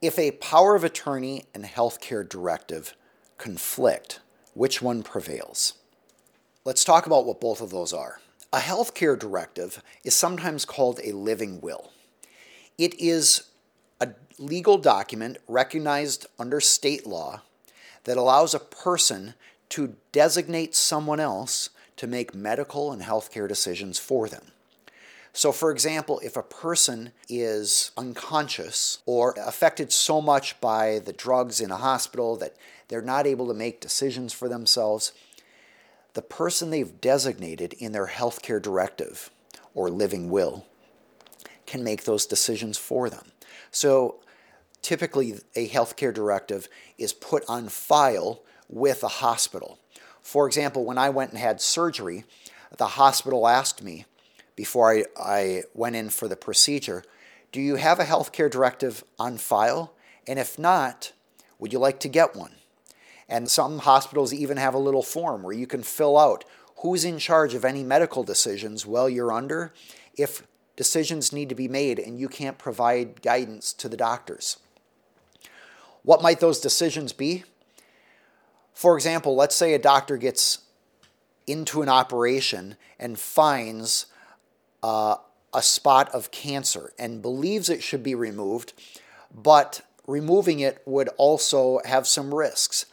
If a power of attorney and healthcare directive conflict, which one prevails? Let's talk about what both of those are. A healthcare directive is sometimes called a living will. It is a legal document recognized under state law that allows a person to designate someone else to make medical and healthcare decisions for them. So, for example, if a person is unconscious or affected so much by the drugs in a hospital that they're not able to make decisions for themselves, the person they've designated in their healthcare directive or living will can make those decisions for them. So, typically, a healthcare directive is put on file with a hospital. For example, when I went and had surgery, the hospital asked me before I, I went in for the procedure Do you have a healthcare directive on file? And if not, would you like to get one? And some hospitals even have a little form where you can fill out who's in charge of any medical decisions while you're under if decisions need to be made and you can't provide guidance to the doctors. What might those decisions be? For example, let's say a doctor gets into an operation and finds uh, a spot of cancer and believes it should be removed, but removing it would also have some risks.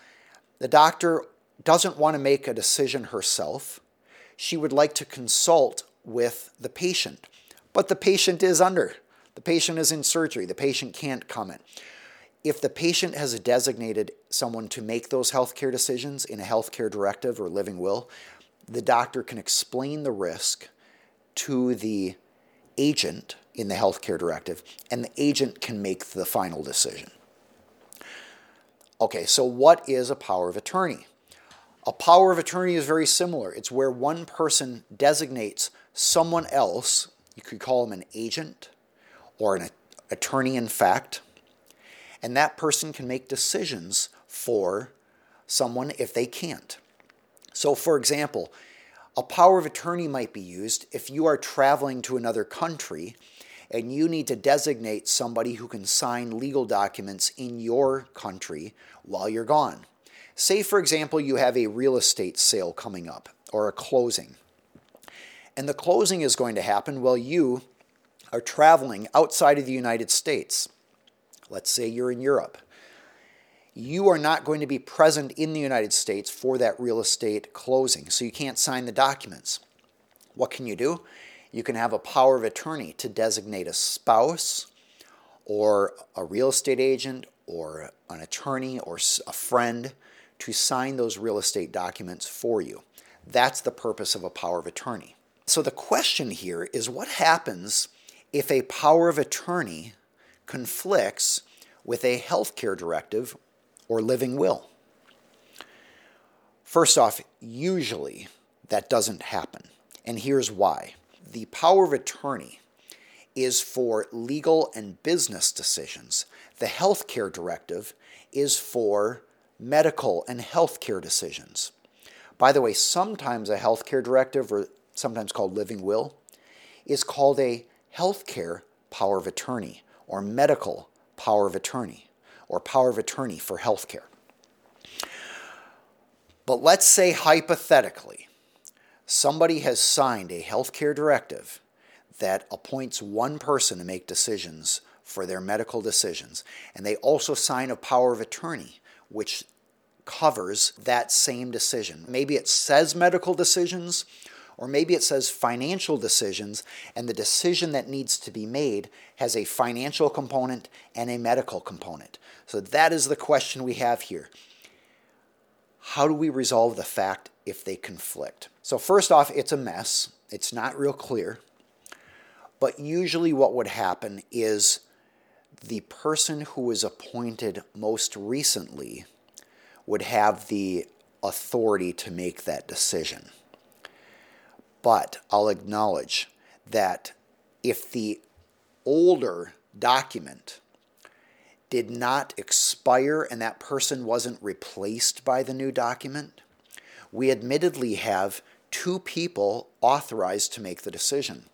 The doctor doesn't want to make a decision herself. She would like to consult with the patient, but the patient is under. The patient is in surgery. The patient can't comment. If the patient has designated someone to make those healthcare decisions in a healthcare directive or living will, the doctor can explain the risk to the agent in the healthcare directive, and the agent can make the final decision. Okay, so what is a power of attorney? A power of attorney is very similar. It's where one person designates someone else, you could call him an agent or an attorney in fact, and that person can make decisions for someone if they can't. So, for example, a power of attorney might be used if you are traveling to another country and you need to designate somebody who can sign legal documents in your country while you're gone. Say, for example, you have a real estate sale coming up or a closing. And the closing is going to happen while you are traveling outside of the United States. Let's say you're in Europe you are not going to be present in the United States for that real estate closing, so you can't sign the documents. What can you do? You can have a power of attorney to designate a spouse or a real estate agent or an attorney or a friend to sign those real estate documents for you. That's the purpose of a power of attorney. So the question here is what happens if a power of attorney conflicts with a healthcare directive or living will. First off, usually that doesn't happen. And here's why the power of attorney is for legal and business decisions, the healthcare directive is for medical and healthcare decisions. By the way, sometimes a healthcare directive, or sometimes called living will, is called a healthcare power of attorney or medical power of attorney or power of attorney for healthcare. But let's say hypothetically, somebody has signed a healthcare directive that appoints one person to make decisions for their medical decisions, and they also sign a power of attorney, which covers that same decision. Maybe it says medical decisions, or maybe it says financial decisions, and the decision that needs to be made has a financial component and a medical component. So that is the question we have here. How do we resolve the fact if they conflict? So, first off, it's a mess. It's not real clear. But usually, what would happen is the person who was appointed most recently would have the authority to make that decision. But I'll acknowledge that if the older document did not expire and that person wasn't replaced by the new document, we admittedly have two people authorized to make the decision.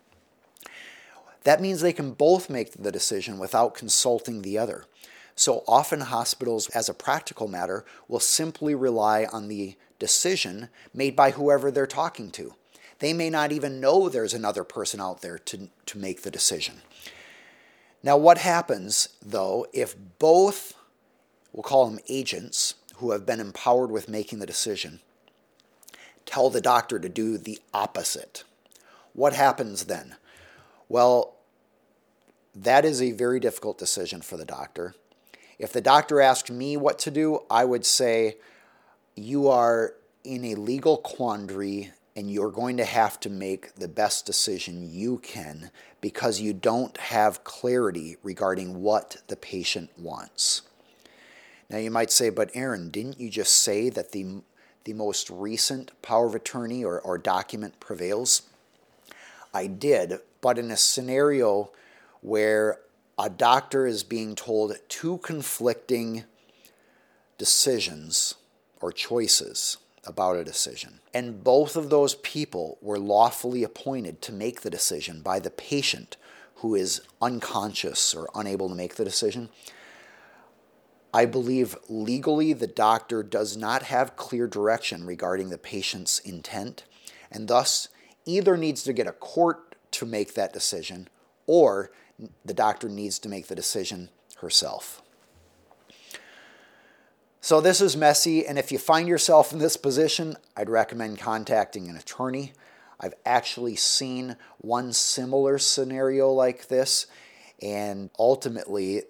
That means they can both make the decision without consulting the other. So often hospitals, as a practical matter, will simply rely on the decision made by whoever they're talking to. They may not even know there's another person out there to, to make the decision. Now, what happens, though, if both, we'll call them agents, who have been empowered with making the decision, tell the doctor to do the opposite? What happens then? Well, that is a very difficult decision for the doctor. If the doctor asked me what to do, I would say, You are in a legal quandary and you're going to have to make the best decision you can because you don't have clarity regarding what the patient wants. Now, you might say, but Aaron, didn't you just say that the, the most recent power of attorney or, or document prevails? I did, but in a scenario where a doctor is being told two conflicting decisions or choices about a decision. And both of those people were lawfully appointed to make the decision by the patient who is unconscious or unable to make the decision. I believe legally the doctor does not have clear direction regarding the patient's intent and thus either needs to get a court to make that decision or the doctor needs to make the decision herself. So this is messy, and if you find yourself in this position, I'd recommend contacting an attorney. I've actually seen one similar scenario like this, and ultimately,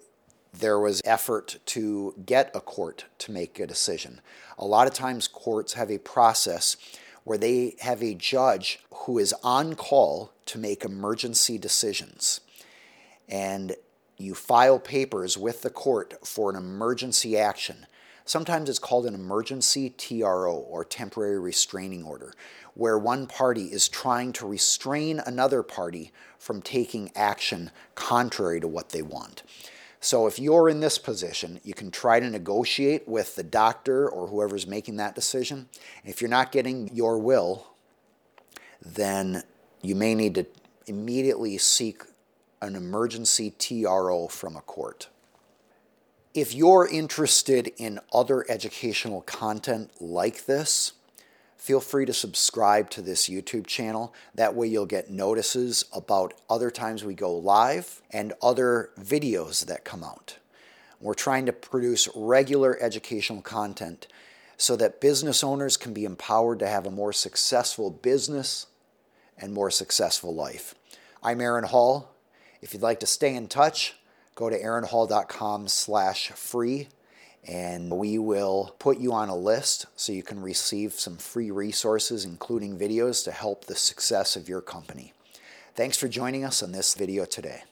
there was effort to get a court to make a decision. A lot of times, courts have a process where they have a judge who is on call to make emergency decisions. And you file papers with the court for an emergency action. Sometimes it's called an emergency TRO or temporary restraining order, where one party is trying to restrain another party from taking action contrary to what they want. So if you're in this position, you can try to negotiate with the doctor or whoever's making that decision. if you're not getting your will, then you may need to immediately seek an emergency TRO from a court. If you're interested in other educational content like this, feel free to subscribe to this YouTube channel. That way, you'll get notices about other times we go live and other videos that come out. We're trying to produce regular educational content so that business owners can be empowered to have a more successful business and more successful life. I'm Aaron Hall. If you'd like to stay in touch, go to aaronhall.com slash free and we will put you on a list so you can receive some free resources including videos to help the success of your company. Thanks for joining us on this video today.